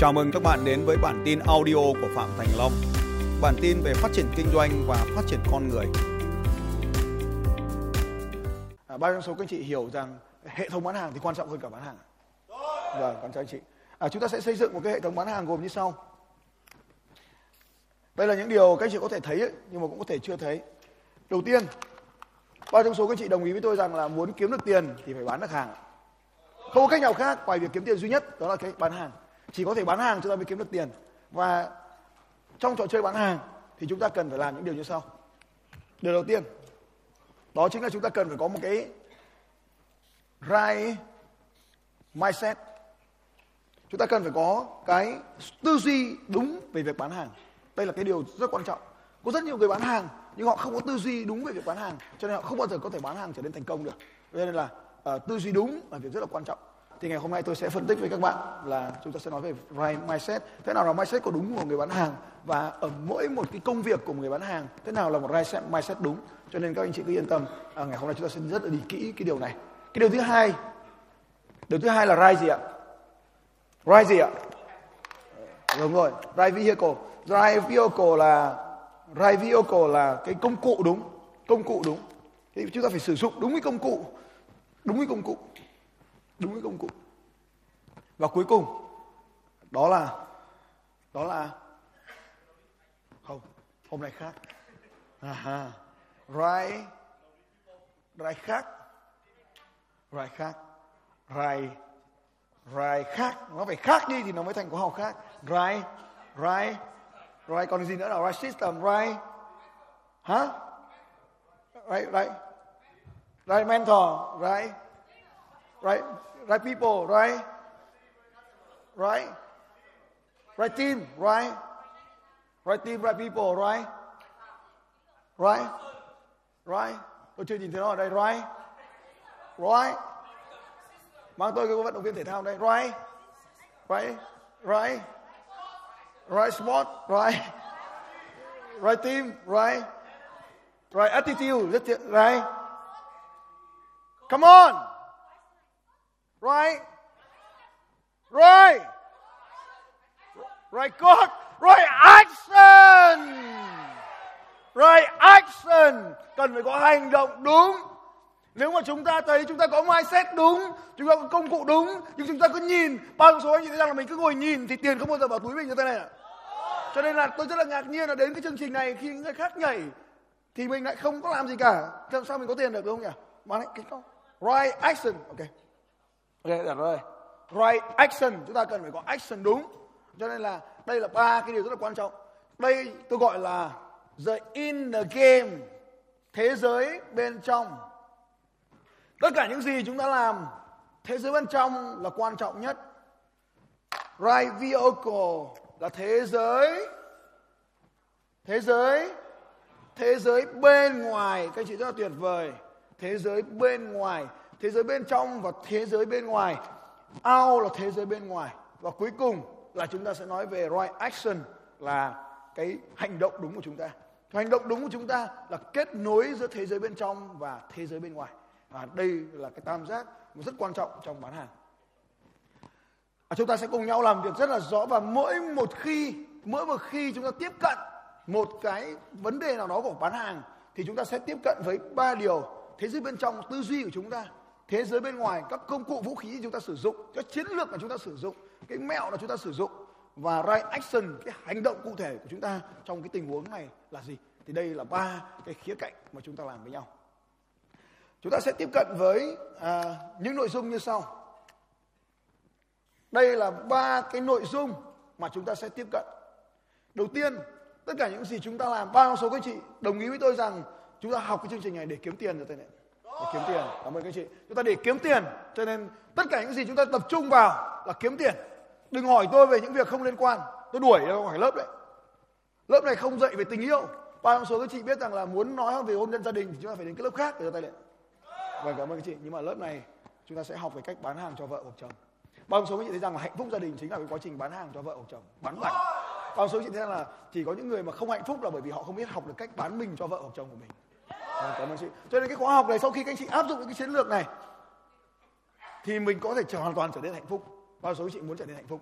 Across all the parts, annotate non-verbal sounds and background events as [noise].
Chào mừng các bạn đến với bản tin audio của Phạm Thành Long. Bản tin về phát triển kinh doanh và phát triển con người. À, bao nhiêu số các anh chị hiểu rằng hệ thống bán hàng thì quan trọng hơn cả bán hàng? Vâng, cảm ơn anh chị. À, chúng ta sẽ xây dựng một cái hệ thống bán hàng gồm như sau. Đây là những điều các anh chị có thể thấy ấy, nhưng mà cũng có thể chưa thấy. Đầu tiên, bao nhiêu số các anh chị đồng ý với tôi rằng là muốn kiếm được tiền thì phải bán được hàng. Không có cách nào khác ngoài việc kiếm tiền duy nhất đó là cái bán hàng. Chỉ có thể bán hàng chúng ta mới kiếm được tiền. Và trong trò chơi bán hàng thì chúng ta cần phải làm những điều như sau. Điều đầu tiên, đó chính là chúng ta cần phải có một cái right mindset. Chúng ta cần phải có cái tư duy đúng về việc bán hàng. Đây là cái điều rất quan trọng. Có rất nhiều người bán hàng nhưng họ không có tư duy đúng về việc bán hàng, cho nên họ không bao giờ có thể bán hàng trở nên thành công được. Cho nên là uh, tư duy đúng là việc rất là quan trọng. Thì ngày hôm nay tôi sẽ phân tích với các bạn là chúng ta sẽ nói về right mindset. Thế nào là mindset có đúng của người bán hàng và ở mỗi một cái công việc của người bán hàng thế nào là một right mindset đúng. Cho nên các anh chị cứ yên tâm. À, ngày hôm nay chúng ta sẽ rất là đi kỹ cái điều này. Cái điều thứ hai, điều thứ hai là right gì ạ? Right gì ạ? Đúng rồi, right vehicle. Right vehicle là right vehicle là cái công cụ đúng, công cụ đúng. Thì chúng ta phải sử dụng đúng cái công cụ, đúng cái công cụ đúng cái công cụ. Và cuối cùng đó là đó là không hôm nay khác. À, right right khác. Right khác. Right right khác. Nó phải khác đi thì nó mới thành có học khác. Right right right còn gì nữa là right system right hả? Right right right mentor right right right people, right? Right? Right team, right? Right team, right people, right? Right? Right? Tôi chưa nhìn thấy nó ở đây, right? Right? Mang tôi cái vận động viên thể thao đây, right? Right? Right? Right sport, right? Right team, right? Right attitude, right? Come on! Right? Right. Right God, Right action. Right action. Cần phải có hành động đúng. Nếu mà chúng ta thấy chúng ta có mindset đúng, chúng ta có công cụ đúng, nhưng chúng ta cứ nhìn, bao số anh chị thấy rằng là mình cứ ngồi nhìn thì tiền không bao giờ vào túi mình như thế này ạ. Cho nên là tôi rất là ngạc nhiên là đến cái chương trình này khi những người khác nhảy thì mình lại không có làm gì cả. Làm sao mình có tiền được đúng không nhỉ? Mà lại cái right action. Ok. Ok, được rồi. Right action, chúng ta cần phải có action đúng. Cho nên là đây là ba cái điều rất là quan trọng. Đây tôi gọi là the inner game, thế giới bên trong. Tất cả những gì chúng ta làm, thế giới bên trong là quan trọng nhất. Right vehicle là thế giới thế giới thế giới bên ngoài các chị rất là tuyệt vời thế giới bên ngoài thế giới bên trong và thế giới bên ngoài. Out là thế giới bên ngoài. Và cuối cùng là chúng ta sẽ nói về right action là cái hành động đúng của chúng ta. Hành động đúng của chúng ta là kết nối giữa thế giới bên trong và thế giới bên ngoài. Và đây là cái tam giác rất quan trọng trong bán hàng. À, chúng ta sẽ cùng nhau làm việc rất là rõ và mỗi một khi mỗi một khi chúng ta tiếp cận một cái vấn đề nào đó của bán hàng thì chúng ta sẽ tiếp cận với ba điều thế giới bên trong tư duy của chúng ta thế giới bên ngoài các công cụ vũ khí chúng ta sử dụng các chiến lược mà chúng ta sử dụng cái mẹo mà chúng ta sử dụng. Và right action cái hành động cụ thể của chúng ta trong cái tình huống này là gì? Thì đây là ba cái khía cạnh mà chúng ta làm với nhau. Chúng ta sẽ tiếp cận với à, những nội dung như sau. Đây là ba cái nội dung mà chúng ta sẽ tiếp cận. Đầu tiên tất cả những gì chúng ta làm bao số các chị đồng ý với tôi rằng chúng ta học cái chương trình này để kiếm tiền rồi thế này để kiếm tiền. Cảm ơn các chị. Chúng ta để kiếm tiền, cho nên tất cả những gì chúng ta tập trung vào là kiếm tiền. Đừng hỏi tôi về những việc không liên quan. Tôi đuổi ra khỏi lớp đấy. Lớp này không dạy về tình yêu. Bao nhiêu số các chị biết rằng là muốn nói về hôn nhân gia đình thì chúng ta phải đến cái lớp khác để cho tay lên vâng cảm ơn các chị. Nhưng mà lớp này chúng ta sẽ học về cách bán hàng cho vợ hoặc chồng. Bao nhiêu số các chị thấy rằng là hạnh phúc gia đình chính là cái quá trình bán hàng cho vợ hoặc chồng? Bán bản bao nhiêu số chị thấy rằng là chỉ có những người mà không hạnh phúc là bởi vì họ không biết học được cách bán mình cho vợ hoặc chồng của mình à, cảm ơn chị. Cho nên cái khóa học này sau khi các anh chị áp dụng cái chiến lược này thì mình có thể trở hoàn toàn trở nên hạnh phúc. Bao số chị muốn trở nên hạnh phúc?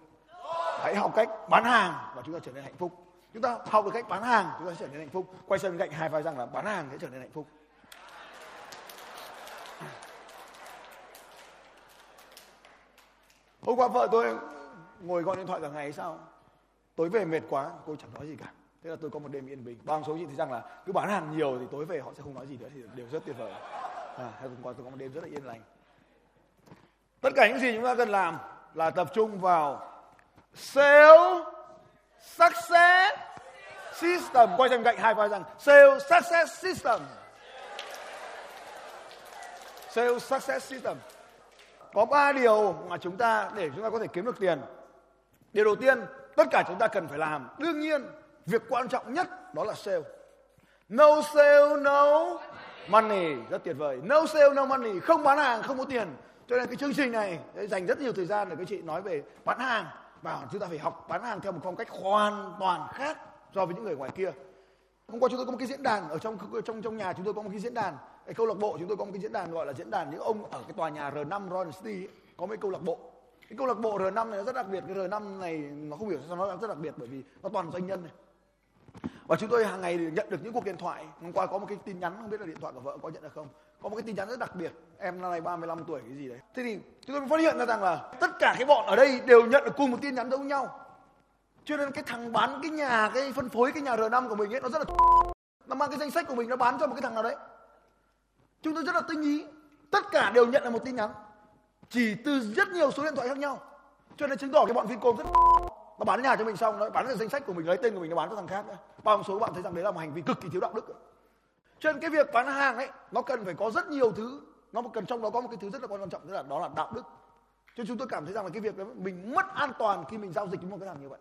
hãy học cách bán hàng và chúng ta trở nên hạnh phúc chúng ta học được cách bán hàng chúng ta sẽ trở nên hạnh phúc quay sang bên cạnh hai vai rằng là bán hàng sẽ trở nên hạnh phúc hôm qua vợ tôi ngồi gọi điện thoại cả ngày sao tối về mệt quá cô chẳng nói gì cả thế là tôi có một đêm yên bình. Bao số chị thấy rằng là cứ bán hàng nhiều thì tối về họ sẽ không nói gì nữa thì đều rất tuyệt vời. À, hôm qua tôi có một đêm rất là yên lành. Tất cả những gì chúng ta cần làm là tập trung vào sale success system. Quay sang cạnh hai vai rằng sale success system. Sale success system. Có ba điều mà chúng ta để chúng ta có thể kiếm được tiền. Điều đầu tiên tất cả chúng ta cần phải làm. Đương nhiên việc quan trọng nhất đó là sale. No sale no money. Rất tuyệt vời. No sale no money. Không bán hàng không có tiền. Cho nên cái chương trình này dành rất nhiều thời gian để các chị nói về bán hàng. Và chúng ta phải học bán hàng theo một phong cách hoàn toàn khác so với những người ngoài kia. Hôm qua chúng tôi có một cái diễn đàn ở trong trong trong nhà chúng tôi có một cái diễn đàn. Cái câu lạc bộ chúng tôi có một cái diễn đàn gọi là diễn đàn những ông ở cái tòa nhà R5 Royal City ấy, có mấy câu lạc bộ. Cái câu lạc bộ R5 này nó rất đặc biệt. Cái R5 này nó không hiểu sao nó rất đặc biệt bởi vì nó toàn doanh nhân này và chúng tôi hàng ngày nhận được những cuộc điện thoại. Hôm qua có một cái tin nhắn, không biết là điện thoại của vợ có nhận được không? Có một cái tin nhắn rất đặc biệt. Em năm nay 35 tuổi, cái gì đấy. Thế thì chúng tôi phát hiện ra rằng là tất cả cái bọn ở đây đều nhận được cùng một tin nhắn giống nhau. Cho nên cái thằng bán cái nhà, cái phân phối cái nhà R5 của mình ấy, nó rất là nó mang cái danh sách của mình, nó bán cho một cái thằng nào đấy. Chúng tôi rất là tinh ý. Tất cả đều nhận được một tin nhắn. Chỉ từ rất nhiều số điện thoại khác nhau. Cho nên chứng tỏ cái bọn Vincom rất nó bán nhà cho mình xong nó bán cái danh sách của mình, lấy tên của mình nó bán cho thằng khác nữa bao số bạn thấy rằng đấy là một hành vi cực kỳ thiếu đạo đức cho nên cái việc bán hàng ấy, nó cần phải có rất nhiều thứ. Nó cần trong đó có một cái thứ rất là quan trọng, tức là đó là đạo đức. Cho nên chúng tôi cảm thấy rằng là cái việc đó mình mất an toàn khi mình giao dịch với một cái thằng như vậy.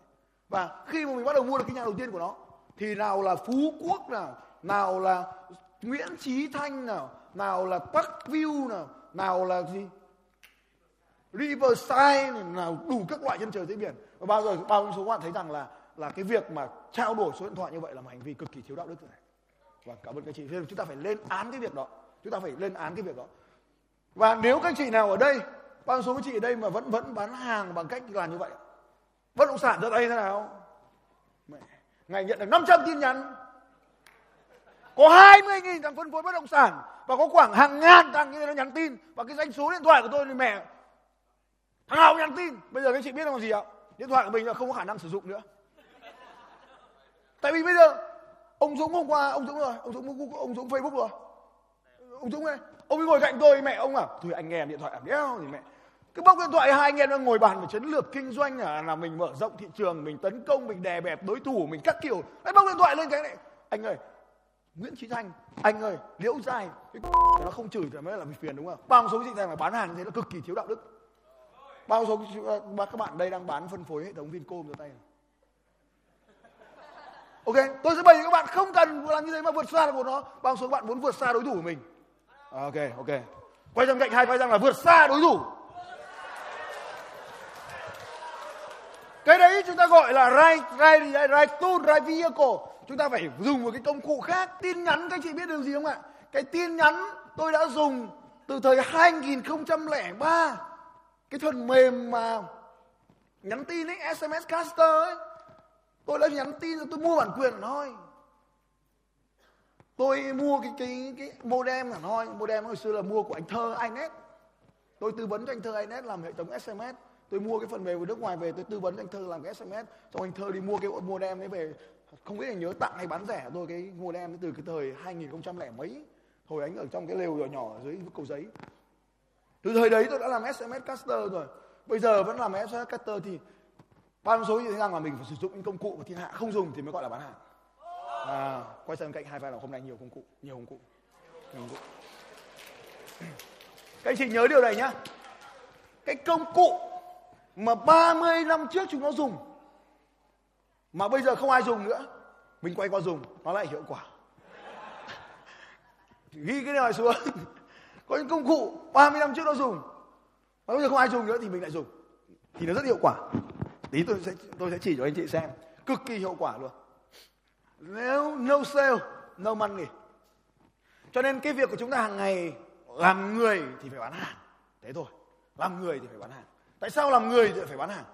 Và khi mà mình bắt đầu mua được cái nhà đầu tiên của nó, thì nào là phú quốc nào nào là nguyễn trí thanh nào nào là park view nào nào là gì? Riverside nào đủ các loại chân trời dưới biển. Và bao giờ bao nhiêu số các bạn thấy rằng là là cái việc mà trao đổi số điện thoại như vậy là một hành vi cực kỳ thiếu đạo đức này. Và cảm ơn các chị. Nên chúng ta phải lên án cái việc đó. Chúng ta phải lên án cái việc đó. Và nếu các chị nào ở đây bao số các chị ở đây mà vẫn vẫn bán hàng bằng cách làm như vậy bất động sản ra đây thế nào? Mẹ, ngày nhận được 500 tin nhắn có 20.000 thằng phân phối bất động sản và có khoảng hàng ngàn thằng như thế nó nhắn tin. Và cái danh số điện thoại của tôi thì mẹ thằng nào nhắn tin. Bây giờ các chị biết làm gì ạ? Điện thoại của mình là không có khả năng sử dụng nữa. Tại vì bây giờ, ông dũng hôm qua, ông dũng rồi, ông dũng ông dũng facebook rồi. Ông dũng này ông ấy ngồi cạnh tôi, mẹ ông à. Thôi anh nghe điện thoại à đéo thì mẹ. Cái bóc điện thoại, hai anh em đang ngồi bàn về chiến lược kinh doanh à là mình mở rộng thị trường, mình tấn công, mình đè bẹp đối thủ, mình các kiểu. Đấy bóc điện thoại lên cái này. Anh ơi, Nguyễn Trí Thanh, anh ơi, Liễu Dài cái [laughs] nó không chửi thì mới là bị phiền đúng không? Bao số chị thành mà bán hàng như thế nó cực kỳ thiếu đạo đức bao số à, các bạn đây đang bán phân phối hệ thống Vincom cho tay này. Ok, tôi sẽ bày cho các bạn không cần làm như thế mà vượt xa được của nó. Bao số các bạn muốn vượt xa đối thủ của mình. À, ok, ok. Quay sang cạnh hai vai rằng là vượt xa đối thủ. Cái đấy chúng ta gọi là right, right, right tool, right vehicle. Chúng ta phải dùng một cái công cụ khác. Tin nhắn các chị biết điều gì không ạ? Cái tin nhắn tôi đã dùng từ thời 2003. Cái phần mềm mà nhắn tin ấy, SMS Caster ấy tôi đã nhắn tin rồi tôi mua bản quyền thôi. Tôi mua cái cái cái modem hẳn thôi. Modem hồi xưa là mua của anh thơ inet tôi tư vấn cho anh thơ inet làm hệ thống sms tôi mua cái phần mềm của nước ngoài về tôi tư vấn cho anh thơ làm cái sms xong anh thơ đi mua cái modem ấy về. Không biết là nhớ tặng hay bán rẻ tôi cái modem ấy từ cái thời 2000 lẻ mấy. Hồi anh ở trong cái lều nhỏ nhỏ ở dưới cầu giấy từ thời đấy tôi đã làm sms caster rồi. Bây giờ vẫn làm sms caster thì bao số như thế rằng là mình phải sử dụng những công cụ mà thiên hạ? Không dùng thì mới gọi là bán hàng. À, quay sang cạnh hai vai là hôm nay nhiều công cụ nhiều công cụ, nhiều công cụ. [clears throat] các anh chị nhớ điều này nhá. Cái công cụ mà 30 năm trước chúng nó dùng mà bây giờ không ai dùng nữa mình quay qua dùng nó lại hiệu quả. [laughs] Ghi cái này xuống. [laughs] có những công cụ 30 năm trước nó dùng. Mà bây giờ không ai dùng nữa thì mình lại dùng. Thì nó rất hiệu quả. Tí tôi sẽ tôi sẽ chỉ cho anh chị xem. Cực kỳ hiệu quả luôn. Nếu no sale no money. Cho nên cái việc của chúng ta hàng ngày làm người thì phải bán hàng. Thế thôi. Làm người thì phải bán hàng. Tại sao làm người thì phải bán hàng?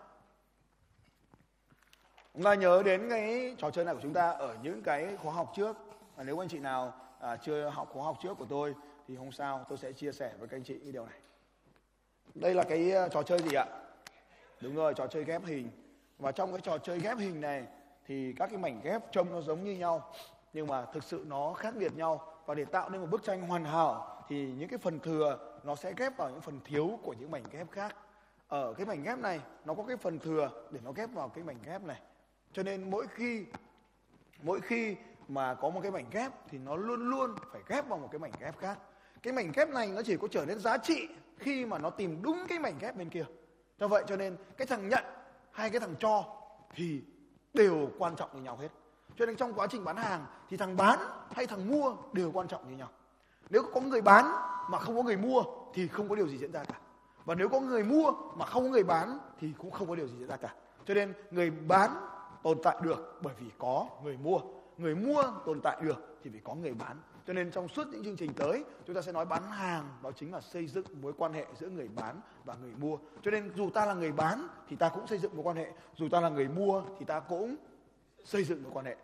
Chúng ta nhớ đến cái trò chơi này của chúng ta ở những cái khóa học trước. Và nếu anh chị nào à, chưa học khóa học trước của tôi thì không sao tôi sẽ chia sẻ với các anh chị cái điều này. Đây là cái ờ, trò chơi gì ạ? Đúng rồi, trò chơi ghép hình. Và trong cái trò chơi ghép hình này thì các cái mảnh ghép trông nó giống như nhau, nhưng mà thực sự nó khác biệt nhau. Và để tạo nên một bức tranh hoàn hảo thì những cái phần thừa nó sẽ ghép vào những phần thiếu của những mảnh ghép khác. Ở cái mảnh ghép này, nó có cái phần thừa để nó ghép vào cái mảnh ghép này. Cho nên mỗi khi mỗi khi mà có một cái mảnh ghép thì nó luôn luôn phải ghép vào một cái mảnh ghép khác cái mảnh ghép này nó chỉ có trở nên giá trị khi mà nó tìm đúng cái mảnh ghép bên kia. Do vậy cho nên cái thằng nhận hay cái thằng cho thì đều quan trọng như nhau hết. Cho nên trong quá trình bán hàng thì thằng bán hay thằng mua đều quan trọng như nhau. Nếu có người bán mà không có người mua thì không có điều gì diễn ra cả. Và nếu có người mua mà không có người bán thì cũng không có điều gì diễn ra cả. Cho nên người bán tồn tại được bởi vì có người mua. Người mua tồn tại được thì phải có người bán cho nên trong suốt những chương trình tới, chúng ta sẽ nói bán hàng, đó chính là xây dựng mối quan hệ giữa người bán và người mua. Cho nên dù ta là người bán thì ta cũng xây dựng mối quan hệ, dù ta là người mua thì ta cũng xây dựng mối quan hệ.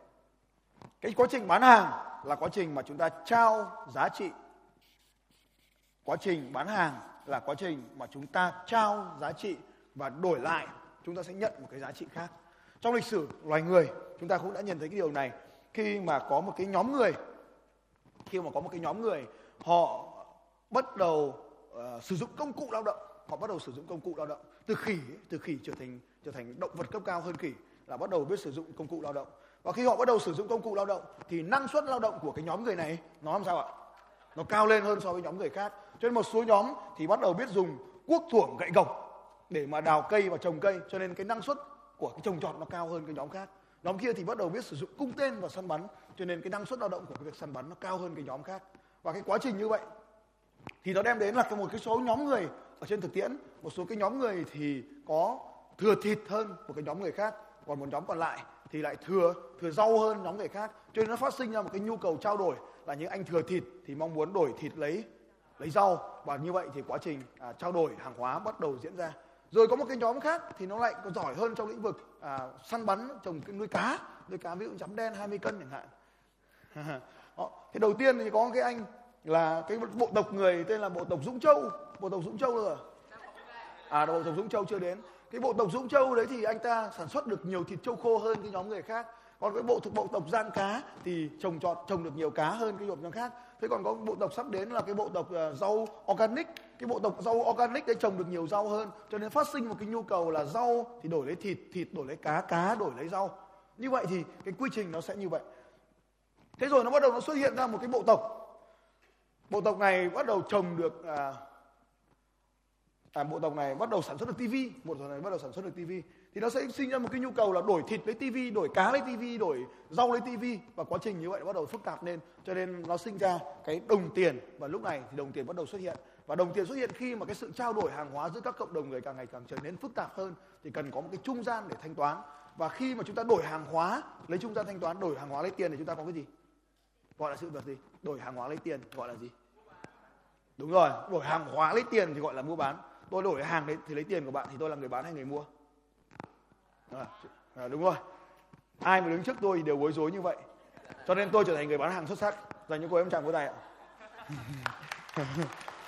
Cái quá trình bán hàng là quá trình mà chúng ta trao giá trị. Quá trình bán hàng là quá trình mà chúng ta trao giá trị và đổi lại, chúng ta sẽ nhận một cái giá trị khác. Trong lịch sử loài người, chúng ta cũng đã nhận thấy cái điều này. Khi mà có một cái nhóm người khi mà có một cái nhóm người họ bắt đầu uh, sử dụng công cụ lao động. Họ bắt đầu sử dụng công cụ lao động. Từ khỉ từ khỉ trở thành trở thành động vật cấp cao hơn khỉ là bắt đầu biết sử dụng công cụ lao động. Và khi họ bắt đầu sử dụng công cụ lao động thì năng suất lao động của cái nhóm người này nó làm sao ạ? Nó cao lên hơn so với nhóm người khác. Cho nên một số nhóm thì bắt đầu biết dùng cuốc thuổng gậy gộc để mà đào cây và trồng cây cho nên cái năng suất của cái trồng trọt nó cao hơn cái nhóm khác nhóm kia thì bắt đầu biết sử dụng cung tên và săn bắn cho nên cái năng suất lao động của cái việc săn bắn nó cao hơn cái nhóm khác. Và cái quá trình như vậy thì nó đem đến là một cái số nhóm người ở trên thực tiễn một số cái nhóm người thì có thừa thịt hơn một cái nhóm người khác còn một nhóm còn lại thì lại thừa thừa rau hơn nhóm người khác. Cho nên nó phát sinh ra một cái nhu cầu trao đổi là những anh thừa thịt thì mong muốn đổi thịt lấy lấy rau. Và như vậy thì quá trình à, trao đổi hàng hóa bắt đầu diễn ra rồi có một cái nhóm khác thì nó lại còn giỏi hơn trong lĩnh vực à, săn bắn trồng cái nuôi cá. Nuôi cá ví dụ chấm đen 20 cân chẳng hạn. [laughs] Đó. thì đầu tiên thì có cái anh là cái bộ tộc người tên là bộ tộc Dũng Châu. Bộ tộc Dũng Châu rồi? À bộ tộc Dũng Châu chưa đến. Cái bộ tộc Dũng Châu đấy thì anh ta sản xuất được nhiều thịt châu khô hơn cái nhóm người khác. Còn cái bộ thuộc bộ tộc Gian Cá thì trồng trọt trồng được nhiều cá hơn cái nhóm khác. Thế còn có bộ tộc sắp đến là cái bộ tộc uh, rau organic cái bộ tộc rau organic đấy trồng được nhiều rau hơn cho nên phát sinh một cái nhu cầu là rau thì đổi lấy thịt thịt đổi lấy cá cá đổi lấy rau. Như vậy thì cái quy trình nó sẽ như vậy. Thế rồi nó bắt đầu nó xuất hiện ra một cái bộ tộc. Bộ tộc này bắt đầu trồng được à, à, bộ tộc này bắt đầu sản xuất được tivi bộ tộc này bắt đầu sản xuất được tivi thì nó sẽ sinh ra một cái nhu cầu là đổi thịt lấy tivi đổi cá lấy tivi đổi rau lấy tivi và quá trình như vậy bắt đầu phức tạp lên. Cho nên nó sinh ra cái đồng tiền. Và lúc này thì đồng tiền bắt đầu xuất hiện và đồng tiền xuất hiện khi mà cái sự trao đổi hàng hóa giữa các cộng đồng người càng ngày càng trở nên phức tạp hơn thì cần có một cái trung gian để thanh toán. Và khi mà chúng ta đổi hàng hóa lấy trung gian thanh toán đổi hàng hóa lấy tiền thì chúng ta có cái gì? Gọi là sự vật gì? Đổi hàng hóa lấy tiền gọi là gì? Đúng rồi đổi hàng hóa lấy tiền thì gọi là mua bán. Tôi đổi hàng đấy thì lấy tiền của bạn thì tôi là người bán hay người mua? À, à, đúng rồi. Ai mà đứng trước tôi thì đều bối rối như vậy. Cho nên tôi trở thành người bán hàng xuất sắc. Dành cho cô em chàng cô tài ạ. [laughs]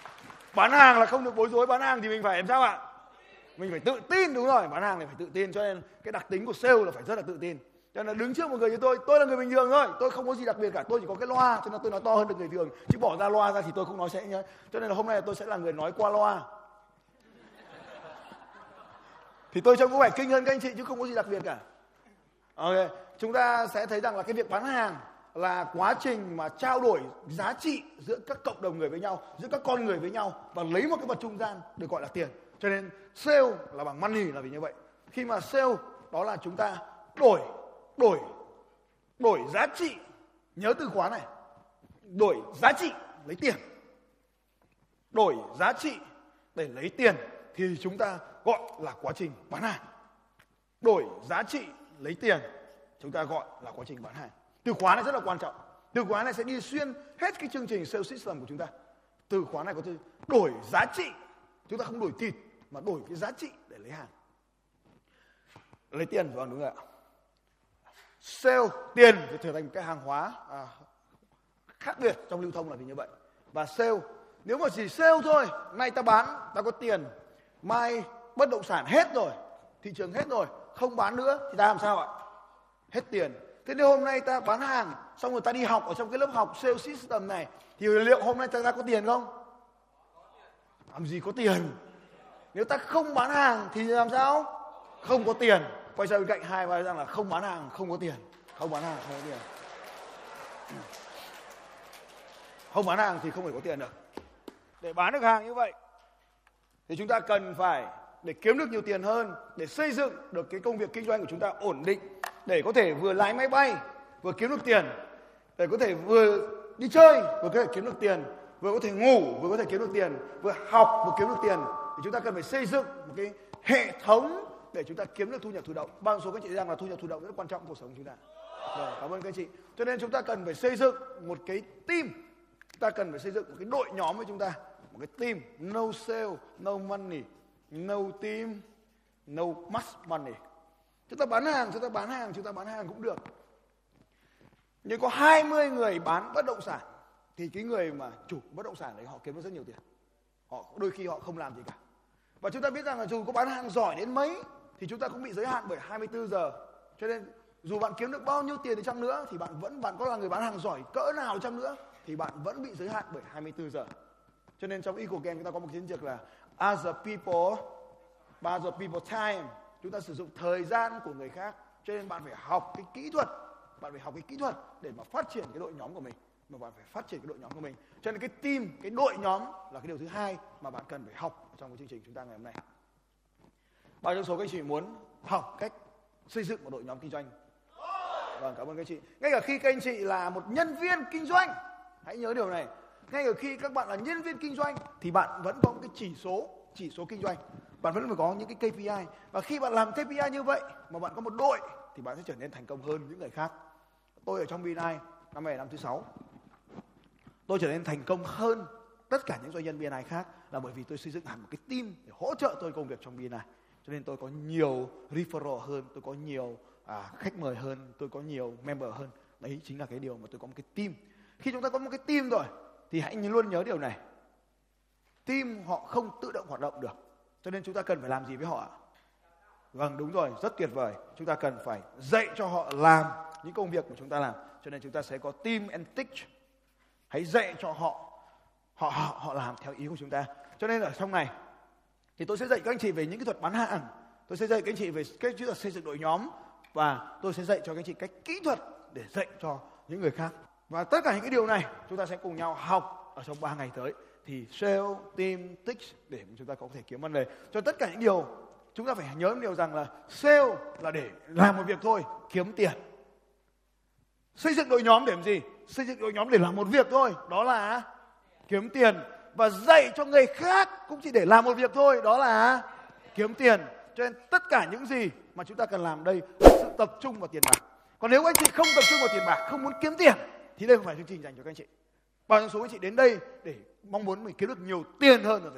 bán hàng là không được bối rối bán hàng thì mình phải làm sao ạ? Mình phải tự tin, đúng rồi. Bán hàng này phải tự tin, cho nên cái đặc tính của sale là phải rất là tự tin. Cho nên đứng trước một người như tôi tôi là người bình thường thôi, tôi không có gì đặc biệt cả. Tôi chỉ có cái loa, cho nên tôi nói to hơn được người thường. Chứ bỏ ra loa ra thì tôi không nói sẽ nhá. Cho nên là hôm nay tôi sẽ là người nói qua loa. Thì tôi trông có vẻ kinh hơn các anh chị, chứ không có gì đặc biệt cả. Ok, chúng ta sẽ thấy rằng là cái việc bán hàng là quá trình mà trao đổi giá trị giữa các cộng đồng người với nhau, giữa các con người với nhau và lấy một cái vật trung gian được gọi là tiền. Cho nên sale là bằng money là vì như vậy. Khi mà sale, đó là chúng ta đổi đổi đổi giá trị. Nhớ từ khóa này. Đổi giá trị, lấy tiền. Đổi giá trị để lấy tiền thì chúng ta gọi là quá trình bán hàng. Đổi giá trị, lấy tiền, chúng ta gọi là quá trình bán hàng từ khóa này rất là quan trọng. Từ khóa này sẽ đi xuyên hết cái chương trình sales system của chúng ta. Từ khóa này có thể đổi giá trị. Chúng ta không đổi thịt mà đổi cái giá trị để lấy hàng. Lấy tiền vâng đúng rồi ạ. Sale tiền thì trở thành một cái hàng hóa à, khác biệt trong lưu thông là vì như vậy. Và sale nếu mà chỉ sale thôi nay ta bán ta có tiền mai bất động sản hết rồi thị trường hết rồi không bán nữa thì ta làm sao ạ? Hết tiền thế nếu hôm nay ta bán hàng, xong rồi ta đi học ở trong cái lớp học sales system này, thì liệu hôm nay ta ra có tiền không? Làm gì có tiền? Nếu ta không bán hàng thì làm sao? Không có tiền. Quay sang bên cạnh hai và rằng là không bán hàng, không có tiền. Không bán hàng, không có tiền. Không bán hàng thì không thể có tiền được. Để bán được hàng như vậy, thì chúng ta cần phải để kiếm được nhiều tiền hơn, để xây dựng được cái công việc kinh doanh của chúng ta ổn định để có thể vừa lái máy bay, vừa kiếm được tiền, để có thể vừa đi chơi, vừa có thể kiếm được tiền, vừa có thể ngủ, vừa có thể kiếm được tiền, vừa học, vừa kiếm được tiền. Thì chúng ta cần phải xây dựng một cái hệ thống để chúng ta kiếm được thu nhập thụ động. Bao số các chị rằng là thu nhập thụ động rất quan trọng trong cuộc sống của chúng ta. Rồi, cảm ơn các chị. Cho nên chúng ta cần phải xây dựng một cái team. Chúng ta cần phải xây dựng một cái đội nhóm với chúng ta. Một cái team. No sale, no money, no team, no must money chúng ta bán hàng, chúng ta bán hàng, chúng ta bán hàng cũng được. Nhưng có 20 người bán bất động sản, thì cái người mà chủ bất động sản đấy họ kiếm được rất nhiều tiền. Họ đôi khi họ không làm gì cả. Và chúng ta biết rằng là dù có bán hàng giỏi đến mấy, thì chúng ta cũng bị giới hạn bởi 24 giờ. Cho nên, dù bạn kiếm được bao nhiêu tiền đi chăng nữa, thì bạn vẫn, bạn có là người bán hàng giỏi cỡ nào chăng nữa, thì bạn vẫn bị giới hạn bởi 24 giờ. Cho nên trong Eagle Game chúng ta có một chiến lược là, as a people, as the people time chúng ta sử dụng thời gian của người khác, cho nên bạn phải học cái kỹ thuật, bạn phải học cái kỹ thuật để mà phát triển cái đội nhóm của mình, mà bạn phải phát triển cái đội nhóm của mình. Cho nên cái team, cái đội nhóm là cái điều thứ hai mà bạn cần phải học trong cái chương trình chúng ta ngày hôm nay. Bao nhiêu số các anh chị muốn học cách xây dựng một đội nhóm kinh doanh? Vâng cảm ơn các anh chị. Ngay cả khi các anh chị là một nhân viên kinh doanh, hãy nhớ điều này. Ngay cả khi các bạn là nhân viên kinh doanh, thì bạn vẫn có một cái chỉ số chỉ số kinh doanh bạn vẫn phải có những cái KPI và khi bạn làm KPI như vậy mà bạn có một đội thì bạn sẽ trở nên thành công hơn những người khác. Tôi ở trong BNI năm này năm thứ sáu. Tôi trở nên thành công hơn tất cả những doanh nhân BNI khác là bởi vì tôi xây dựng hẳn một cái team để hỗ trợ tôi công việc trong BNI cho nên tôi có nhiều referral hơn tôi có nhiều à, khách mời hơn tôi có nhiều member hơn. Đấy chính là cái điều mà tôi có một cái team. Khi chúng ta có một cái team rồi thì hãy luôn nhớ điều này. Team họ không tự động hoạt động được cho nên chúng ta cần phải làm gì với họ ạ? Vâng đúng rồi rất tuyệt vời. Chúng ta cần phải dạy cho họ làm những công việc của chúng ta làm. Cho nên chúng ta sẽ có team and teach. Hãy dạy cho họ họ họ, họ làm theo ý của chúng ta. Cho nên ở trong này thì tôi sẽ dạy các anh chị về những kỹ thuật bán hàng tôi sẽ dạy các anh chị về cách kỹ thuật xây dựng đội nhóm và tôi sẽ dạy cho các anh chị cách kỹ thuật để dạy cho những người khác. Và tất cả những cái điều này chúng ta sẽ cùng nhau học ở trong 3 ngày tới thì sale, team, tích để chúng ta có thể kiếm ăn về. Cho tất cả những điều chúng ta phải nhớ một điều rằng là sale là để làm một việc thôi, kiếm tiền. Xây dựng đội nhóm để làm gì? Xây dựng đội nhóm để làm một việc thôi, đó là kiếm tiền và dạy cho người khác cũng chỉ để làm một việc thôi, đó là kiếm tiền. Cho nên tất cả những gì mà chúng ta cần làm đây là sự tập trung vào tiền bạc. Còn nếu anh chị không tập trung vào tiền bạc, không muốn kiếm tiền thì đây không phải chương trình dành cho các anh chị. Bao nhiêu số anh chị đến đây để mong muốn mình kiếm được nhiều tiền hơn rồi.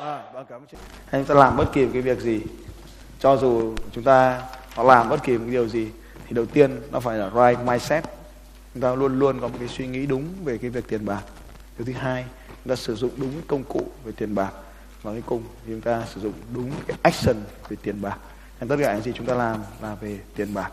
À, vâng cảm ơn chị. Anh ta làm bất kỳ một cái việc gì, cho dù chúng ta họ làm bất kỳ một điều gì, thì đầu tiên nó phải là right mindset. Chúng ta luôn luôn có một cái suy nghĩ đúng về cái việc tiền bạc. Điều thứ hai, chúng ta sử dụng đúng công cụ về tiền bạc. Và cuối cùng thì chúng ta sử dụng đúng cái action về tiền bạc. Nên tất cả những gì chúng ta làm là về tiền bạc.